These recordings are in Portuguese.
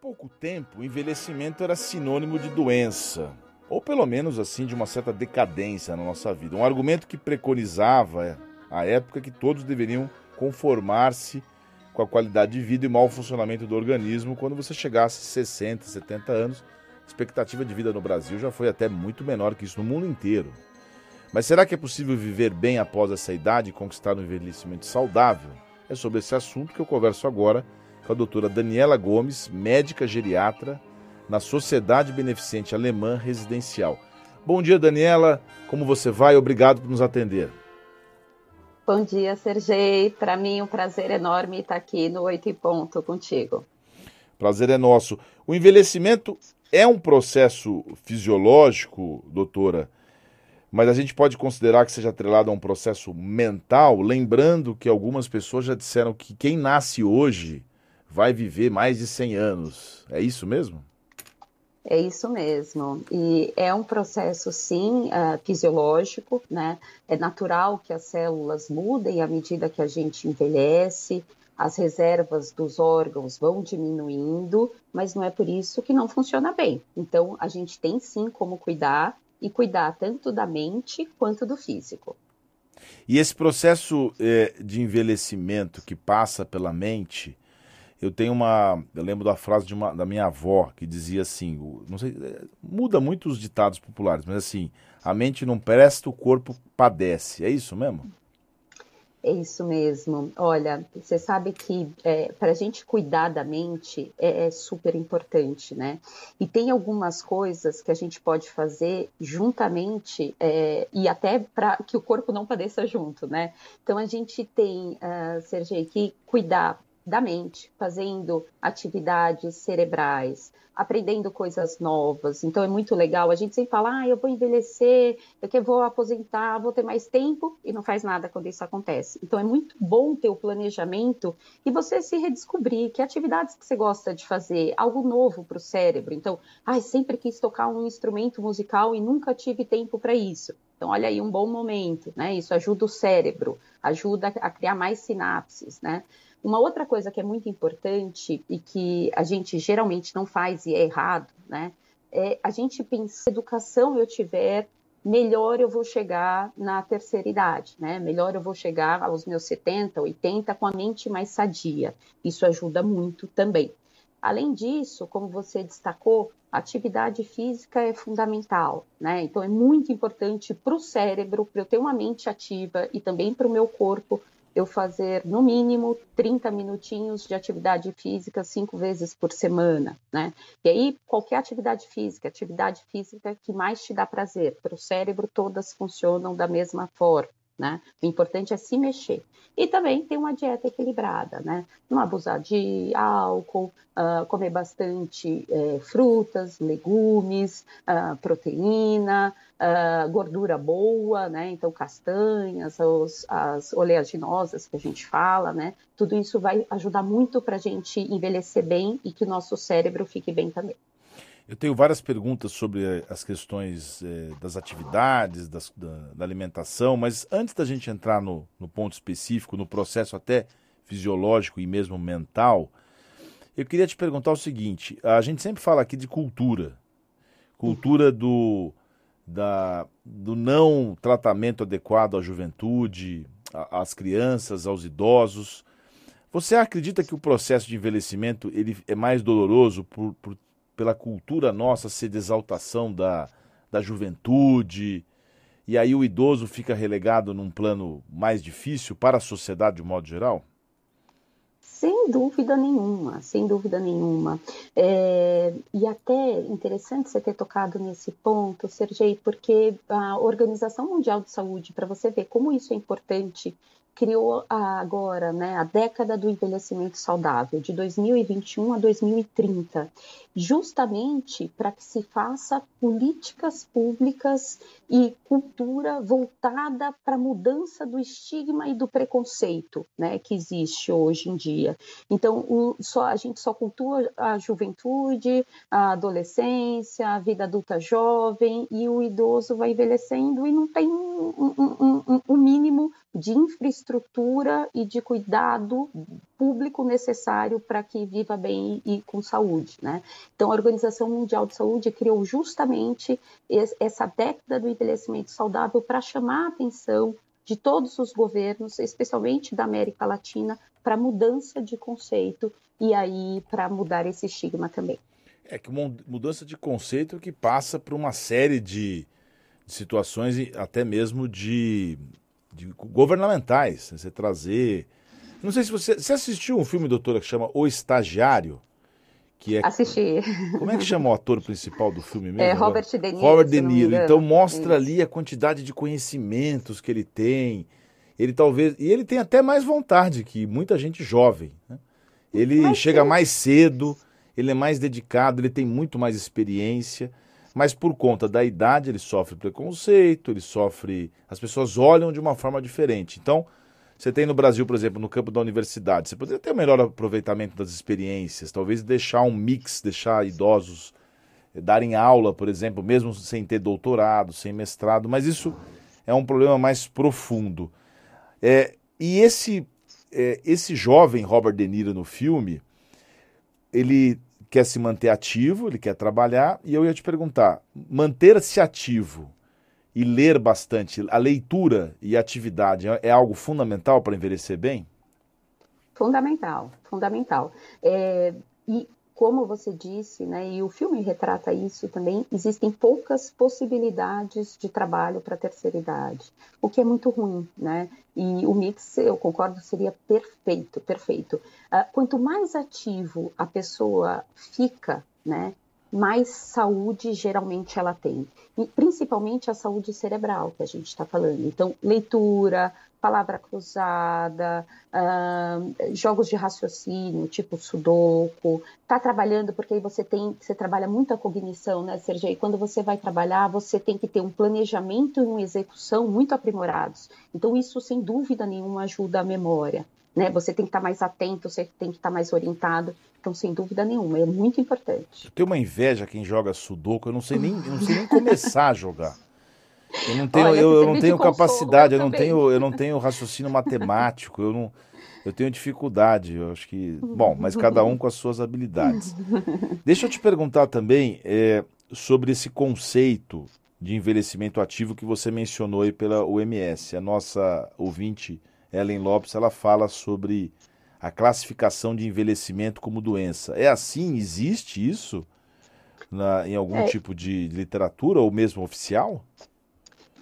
pouco tempo, o envelhecimento era sinônimo de doença, ou pelo menos assim de uma certa decadência na nossa vida. Um argumento que preconizava à época que todos deveriam conformar-se com a qualidade de vida e mau funcionamento do organismo quando você chegasse a 60, 70 anos. A expectativa de vida no Brasil já foi até muito menor que isso no mundo inteiro. Mas será que é possível viver bem após essa idade e conquistar um envelhecimento saudável? É sobre esse assunto que eu converso agora com a doutora Daniela Gomes, médica geriatra na Sociedade Beneficente Alemã Residencial. Bom dia, Daniela. Como você vai? Obrigado por nos atender. Bom dia, Sergei. Para mim, um prazer enorme estar aqui no Oito e Ponto contigo. Prazer é nosso. O envelhecimento é um processo fisiológico, doutora, mas a gente pode considerar que seja atrelado a um processo mental, lembrando que algumas pessoas já disseram que quem nasce hoje vai viver mais de 100 anos. É isso mesmo? É isso mesmo. E é um processo, sim, uh, fisiológico, né? É natural que as células mudem à medida que a gente envelhece, as reservas dos órgãos vão diminuindo, mas não é por isso que não funciona bem. Então, a gente tem sim como cuidar e cuidar tanto da mente quanto do físico. E esse processo eh, de envelhecimento que passa pela mente, eu tenho uma. Eu lembro da frase de uma, da minha avó que dizia assim: não sei, é, muda muito os ditados populares, mas assim, a mente não presta, o corpo padece. É isso mesmo? É isso mesmo. Olha, você sabe que é, para a gente cuidar da mente é, é, super importante, né? E tem algumas coisas que a gente pode fazer juntamente é, e até para que o corpo não padeça junto, né? Então a gente tem, uh, Sergei, que cuidar da mente, fazendo atividades cerebrais, aprendendo coisas novas. Então é muito legal. A gente sempre fala, ah, eu vou envelhecer, eu que vou aposentar, vou ter mais tempo e não faz nada quando isso acontece. Então é muito bom ter o planejamento e você se redescobrir que atividades que você gosta de fazer, algo novo para o cérebro. Então, ah, sempre quis tocar um instrumento musical e nunca tive tempo para isso. Então, olha aí um bom momento, né? Isso ajuda o cérebro, ajuda a criar mais sinapses, né? Uma outra coisa que é muito importante e que a gente geralmente não faz e é errado, né? É a gente pensa, educação eu tiver, melhor eu vou chegar na terceira idade, né? Melhor eu vou chegar aos meus 70, 80 com a mente mais sadia. Isso ajuda muito também. Além disso, como você destacou, a atividade física é fundamental, né? Então é muito importante para o cérebro, para eu ter uma mente ativa e também para o meu corpo eu fazer no mínimo 30 minutinhos de atividade física cinco vezes por semana, né? E aí, qualquer atividade física, atividade física que mais te dá prazer, para o cérebro todas funcionam da mesma forma. Né? O importante é se mexer. E também ter uma dieta equilibrada, né? Não abusar de álcool, uh, comer bastante uh, frutas, legumes, uh, proteína, ah, gordura boa, né? Então, castanhas, os, as oleaginosas que a gente fala, né? Tudo isso vai ajudar muito para a gente envelhecer bem e que o nosso cérebro fique bem também. Eu tenho várias perguntas sobre eh, as questões eh, das atividades, das, da, da, alimentação, mas antes da gente entrar no, no, ponto específico, no processo até fisiológico e mesmo mental, eu queria te perguntar o seguinte: a gente sempre fala aqui de cultura, cultura do, da, do não tratamento adequado à juventude, às crianças, aos idosos. Você acredita que o processo de envelhecimento ele é mais doloroso por, por pela cultura nossa ser de exaltação da, da juventude, e aí o idoso fica relegado num plano mais difícil para a sociedade de modo geral? Sem dúvida nenhuma, sem dúvida nenhuma. É, e até interessante você ter tocado nesse ponto, Sergei, porque a Organização Mundial de Saúde, para você ver como isso é importante criou agora né, a década do envelhecimento saudável, de 2021 a 2030, justamente para que se faça políticas públicas e cultura voltada para a mudança do estigma e do preconceito né, que existe hoje em dia. Então, o, só, a gente só cultua a juventude, a adolescência, a vida adulta jovem, e o idoso vai envelhecendo e não tem um, um, um, um mínimo de infraestrutura estrutura e de cuidado público necessário para que viva bem e com saúde, né? Então, a Organização Mundial de Saúde criou justamente essa década do envelhecimento saudável para chamar a atenção de todos os governos, especialmente da América Latina, para mudança de conceito e aí para mudar esse estigma também. É que mudança de conceito que passa por uma série de, de situações, até mesmo de, de, governamentais. Né? Você trazer. Não sei se você. Você assistiu um filme, doutora, que chama O Estagiário? Que é, Assisti. Como é que chama o ator principal do filme mesmo? É Robert De Niro. Robert De Niro. Então mostra Isso. ali a quantidade de conhecimentos que ele tem. Ele talvez. E ele tem até mais vontade que muita gente jovem. Né? Ele Mas chega sim. mais cedo ele é mais dedicado, ele tem muito mais experiência, mas por conta da idade ele sofre preconceito, ele sofre. As pessoas olham de uma forma diferente. Então, você tem no Brasil, por exemplo, no campo da universidade, você poderia ter um melhor aproveitamento das experiências, talvez deixar um mix, deixar idosos eh, darem aula, por exemplo, mesmo sem ter doutorado, sem mestrado, mas isso é um problema mais profundo. É, e esse, é, esse jovem Robert De Niro no filme, ele quer se manter ativo, ele quer trabalhar, e eu ia te perguntar: manter-se ativo e ler bastante, a leitura e a atividade é, é algo fundamental para envelhecer bem? Fundamental, fundamental. É, e como você disse, né, e o filme retrata isso também, existem poucas possibilidades de trabalho para a terceira idade, o que é muito ruim, né? E o mix, eu concordo, seria perfeito, perfeito. Uh, quanto mais ativo a pessoa fica, né, mais saúde geralmente ela tem. E principalmente a saúde cerebral que a gente está falando. Então, leitura, palavra cruzada, uh, jogos de raciocínio, tipo sudoku, tá trabalhando porque aí você tem, você trabalha muito a cognição, né, Sergei? Quando você vai trabalhar, você tem que ter um planejamento e uma execução muito aprimorados. Então isso sem dúvida nenhuma ajuda a memória, né? Você tem que estar tá mais atento, você tem que estar tá mais orientado. Então, sem dúvida nenhuma, é muito importante. Eu tenho uma inveja quem joga sudoku, eu não sei nem, não sei nem começar a jogar. Eu não tenho, Olha, eu, eu não tenho capacidade, eu, eu não tenho, eu não tenho raciocínio matemático, eu não, eu tenho dificuldade. Eu acho que, bom, mas cada um com as suas habilidades. Deixa eu te perguntar também é, sobre esse conceito de envelhecimento ativo que você mencionou aí pela OMS. A nossa ouvinte Ellen Lopes, ela fala sobre a classificação de envelhecimento como doença. É assim? Existe isso na, em algum é. tipo de literatura ou mesmo oficial?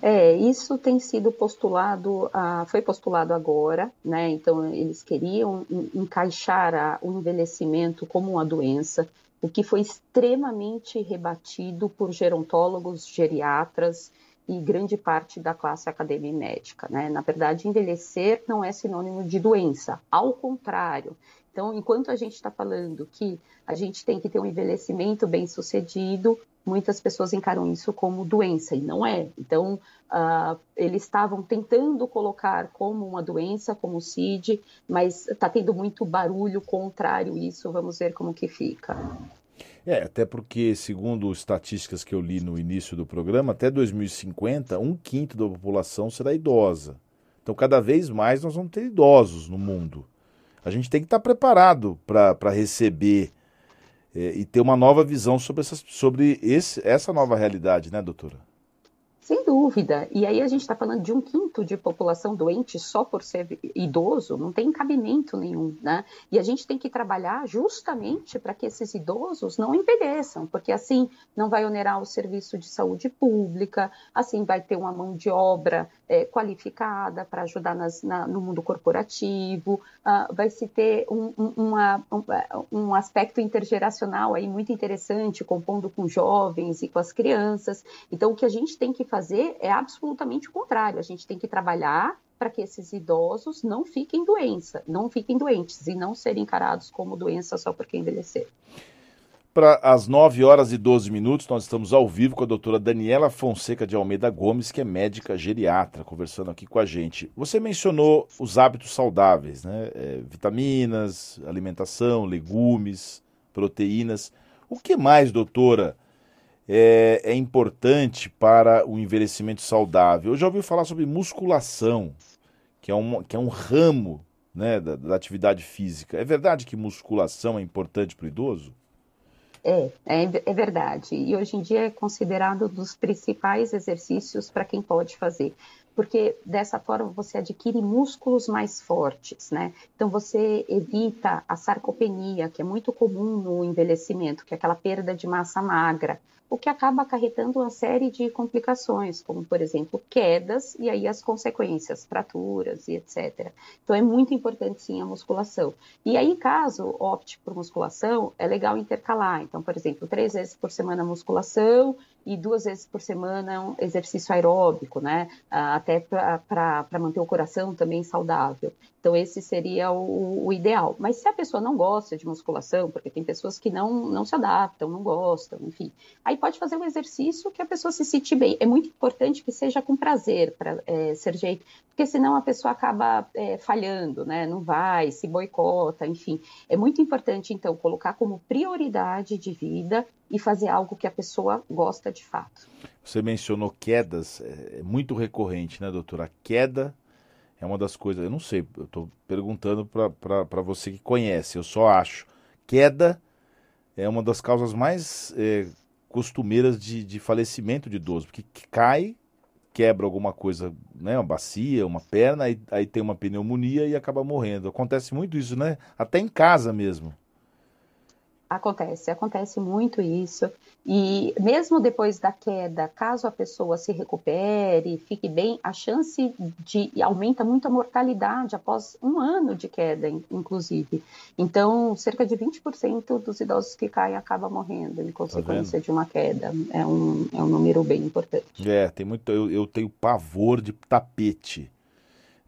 É, isso tem sido postulado, ah, foi postulado agora, né? Então eles queriam encaixar a, o envelhecimento como uma doença, o que foi extremamente rebatido por gerontólogos, geriatras e grande parte da classe acadêmica médica, né? Na verdade, envelhecer não é sinônimo de doença, ao contrário. Então, enquanto a gente está falando que a gente tem que ter um envelhecimento bem sucedido, muitas pessoas encaram isso como doença, e não é. Então, uh, eles estavam tentando colocar como uma doença, como o CID, mas está tendo muito barulho contrário isso, vamos ver como que fica. É, até porque, segundo estatísticas que eu li no início do programa, até 2050, um quinto da população será idosa. Então, cada vez mais nós vamos ter idosos no mundo. A gente tem que estar preparado para receber é, e ter uma nova visão sobre, essa, sobre esse, essa nova realidade, né, doutora? Sem dúvida. E aí a gente está falando de um quinto de população doente só por ser idoso, não tem cabimento nenhum, né? E a gente tem que trabalhar justamente para que esses idosos não envelheçam, porque assim não vai onerar o serviço de saúde pública, assim vai ter uma mão de obra é, qualificada para ajudar nas, na, no mundo corporativo, uh, vai se ter um, um, uma, um, um aspecto intergeracional aí muito interessante, compondo com jovens e com as crianças. Então, o que a gente tem que fazer é absolutamente o contrário. A gente tem que trabalhar para que esses idosos não fiquem doença, não fiquem doentes e não serem encarados como doença só porque envelhecer. Para as 9 horas e 12 minutos, nós estamos ao vivo com a doutora Daniela Fonseca de Almeida Gomes, que é médica geriatra, conversando aqui com a gente. Você mencionou os hábitos saudáveis, né? É, vitaminas, alimentação, legumes, proteínas. O que mais, doutora, é, é importante para o envelhecimento saudável? Eu já ouvi falar sobre musculação, que é um, que é um ramo né, da, da atividade física. É verdade que musculação é importante para o idoso? É, é, é, verdade. E hoje em dia é considerado um dos principais exercícios para quem pode fazer porque dessa forma você adquire músculos mais fortes, né? Então você evita a sarcopenia, que é muito comum no envelhecimento, que é aquela perda de massa magra, o que acaba acarretando uma série de complicações, como por exemplo quedas e aí as consequências, fraturas e etc. Então é muito importante sim a musculação. E aí caso opte por musculação, é legal intercalar. Então, por exemplo, três vezes por semana musculação e duas vezes por semana um exercício aeróbico, né? Ah, até para manter o coração também saudável. Então, esse seria o, o, ideal. Mas se a pessoa não gosta de musculação, porque tem pessoas que não, não se adaptam, não gostam, enfim, aí pode fazer um exercício que a pessoa se sente bem. É muito importante que seja com prazer, para é, jeito, porque senão a pessoa acaba é, falhando, né? Não vai, se boicota, enfim. É muito importante, então, colocar como prioridade de vida e fazer algo que a pessoa gosta de fato. Você mencionou quedas, é, é muito recorrente, né, doutora? A queda é uma das coisas, eu não sei, eu estou perguntando para você que conhece, eu só acho. Queda é uma das causas mais é, costumeiras de, de falecimento de idoso, porque cai, quebra alguma coisa, né, uma bacia, uma perna, aí, aí tem uma pneumonia e acaba morrendo. Acontece muito isso, né? Até em casa mesmo. Acontece, acontece muito isso. E mesmo depois da queda, caso a pessoa se recupere, fique bem, a chance de aumenta muito a mortalidade após um ano de queda, inclusive. Então, cerca de 20% dos idosos que caem acabam morrendo em consequência tá de uma queda. É um, é um número bem importante. É, tem muito. Eu, eu tenho pavor de tapete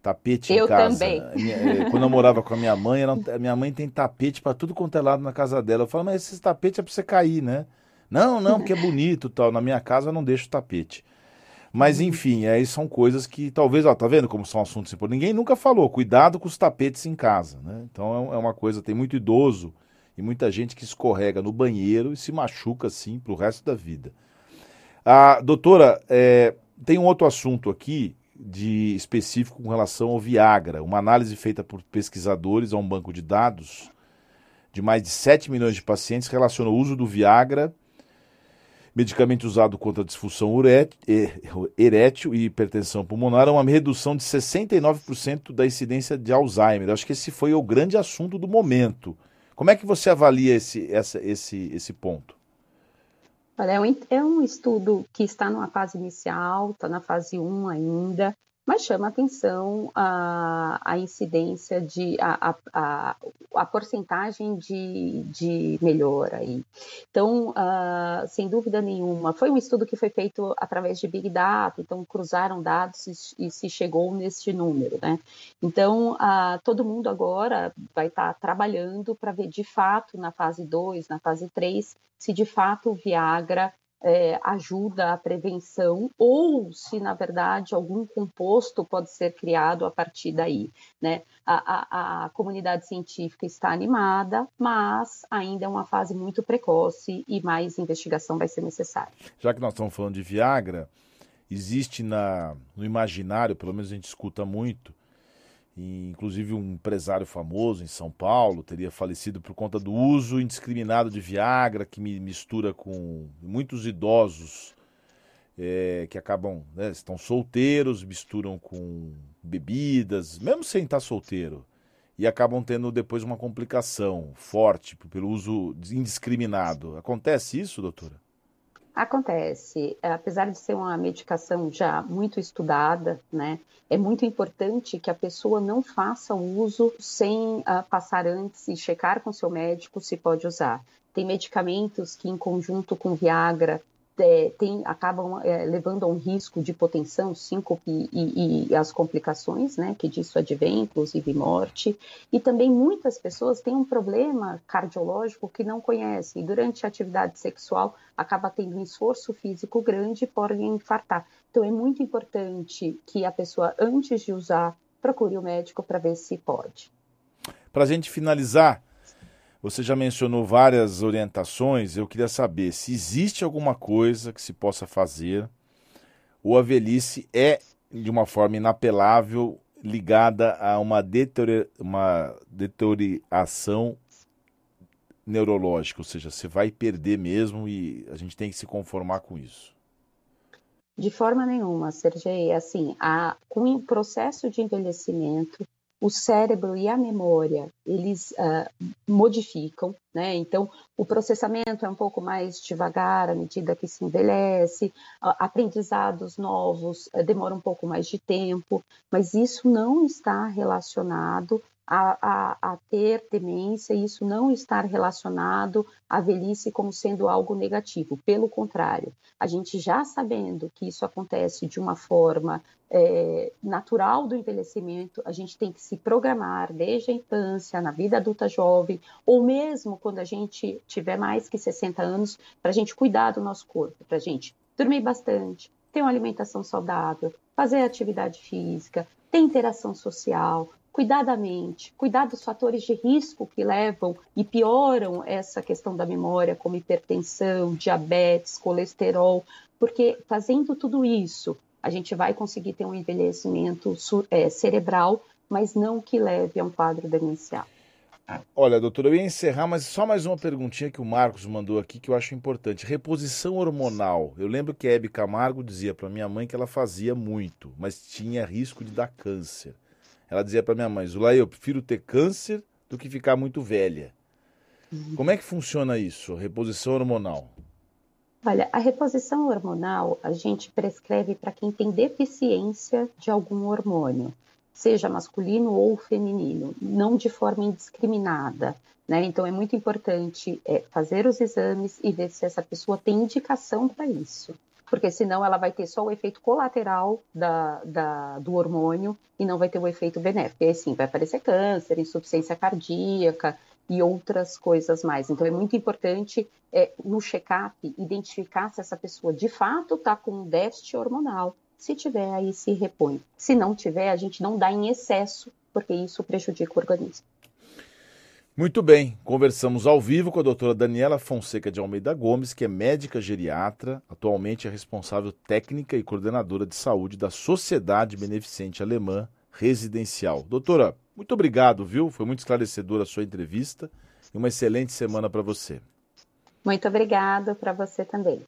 tapete eu em casa. também. Minha, eh, quando eu morava com a minha mãe, ela, a minha mãe tem tapete para tudo quanto é lado na casa dela. Eu falo, mas esse tapete é para você cair, né? Não, não, porque é bonito tal. Na minha casa eu não deixo tapete. Mas uhum. enfim, aí são coisas que talvez, ó, tá vendo como são assuntos importantes? Ninguém nunca falou, cuidado com os tapetes em casa, né? Então é, é uma coisa, tem muito idoso e muita gente que escorrega no banheiro e se machuca assim pro resto da vida. A doutora, é, tem um outro assunto aqui de específico com relação ao Viagra. Uma análise feita por pesquisadores a um banco de dados de mais de 7 milhões de pacientes relaciona o uso do Viagra, medicamento usado contra a disfunção erétil e hipertensão pulmonar, a uma redução de 69% da incidência de Alzheimer. acho que esse foi o grande assunto do momento. Como é que você avalia esse, essa, esse, esse ponto? Olha, é um, é um estudo que está numa fase inicial, está na fase 1 ainda, mas chama atenção a, a incidência de a, a, a, porcentagem de, de melhora aí. Então, uh, sem dúvida nenhuma, foi um estudo que foi feito através de Big Data, então cruzaram dados e, e se chegou neste número, né? Então, uh, todo mundo agora vai estar tá trabalhando para ver de fato na fase 2, na fase 3, se de fato o Viagra é, ajuda a prevenção ou se, na verdade, algum composto pode ser criado a partir daí. Né? A, a, a comunidade científica está animada, mas ainda é uma fase muito precoce e mais investigação vai ser necessária. Já que nós estamos falando de Viagra, existe na, no imaginário, pelo menos a gente escuta muito, inclusive um empresário famoso em São Paulo teria falecido por conta do uso indiscriminado de Viagra, que me mistura com muitos idosos é, que acabam, né, estão solteiros, misturam com bebidas, mesmo sem estar solteiro, e acabam tendo depois uma complicação forte pelo uso indiscriminado. Acontece isso, doutora? Acontece, apesar de ser uma medicação já muito estudada, né, é muito importante que a pessoa não faça o uso sem uh, passar antes e checar com seu médico se pode usar. Tem medicamentos que, em conjunto com Viagra, é, tem, acabam é, levando a um risco de hipotensão, síncope e, e, as complicações, né, que disso advém, inclusive morte. E também muitas pessoas têm um problema cardiológico que não conhecem durante a atividade sexual acaba tendo um esforço físico grande e podem infartar. Então é muito importante que a pessoa, antes de usar, procure o médico para ver se pode. Para a gente finalizar, você já mencionou várias orientações. Eu queria saber se existe alguma coisa que se possa fazer ou a velhice é, de uma forma inapelável, ligada a uma, uma deterioração neurológica, ou seja, você vai perder mesmo e a gente tem que se conformar com isso. De forma nenhuma, Sergei. Assim, a, com o processo de envelhecimento, o cérebro e a memória eles uh, modificam, né? Então o processamento é um pouco mais devagar à medida que se envelhece, uh, aprendizados novos uh, demoram um pouco mais de tempo, mas isso não está relacionado a, a, a, ter demência isso não estar relacionado à velhice como sendo algo negativo. Pelo contrário, a gente já sabendo que isso acontece de uma forma é, natural do envelhecimento, a gente tem que se programar desde a infância, na vida adulta jovem, ou mesmo quando a gente tiver mais que 60 anos, para a gente cuidar do nosso corpo, para a gente dormir bastante, ter uma alimentação saudável, fazer atividade física, ter interação social, cuidar da mente, cuidar dos fatores de risco que levam e pioram essa questão da memória, como hipertensão, diabetes, colesterol, porque fazendo tudo isso, a gente vai conseguir ter um envelhecimento é, cerebral, mas não que leve a um quadro demencial. Olha, doutora, eu ia encerrar, mas só mais uma perguntinha que o Marcos mandou aqui que eu acho importante. Reposição hormonal. Eu lembro que a Hebe Camargo dizia para minha mãe que ela fazia muito, mas tinha risco de dar câncer. Ela dizia para minha mãe: Zulay, eu prefiro ter câncer do que ficar muito velha. Uhum. Como é que funciona isso, reposição hormonal? Olha, a reposição hormonal a gente prescreve para quem tem deficiência de algum hormônio, seja masculino ou feminino, não de forma indiscriminada. Né? Então é muito importante é, fazer os exames e ver se essa pessoa tem indicação para isso porque senão ela vai ter só o efeito colateral da, da, do hormônio e não vai ter o efeito benéfico. E aí sim, vai aparecer câncer, insuficiência cardíaca e outras coisas mais. Então é muito importante é, no check-up identificar se essa pessoa de fato está com um déficit hormonal. Se tiver, aí se repõe. Se não tiver, a gente não dá em excesso, porque isso prejudica o organismo. Muito bem, conversamos ao vivo com a doutora Daniela Fonseca de Almeida Gomes, que é médica geriatra, atualmente é responsável técnica e coordenadora de saúde da Sociedade Beneficente Alemã Residencial. Doutora, muito obrigado, viu? Foi muito esclarecedora a sua entrevista e uma excelente semana para você. Muito obrigada para você também.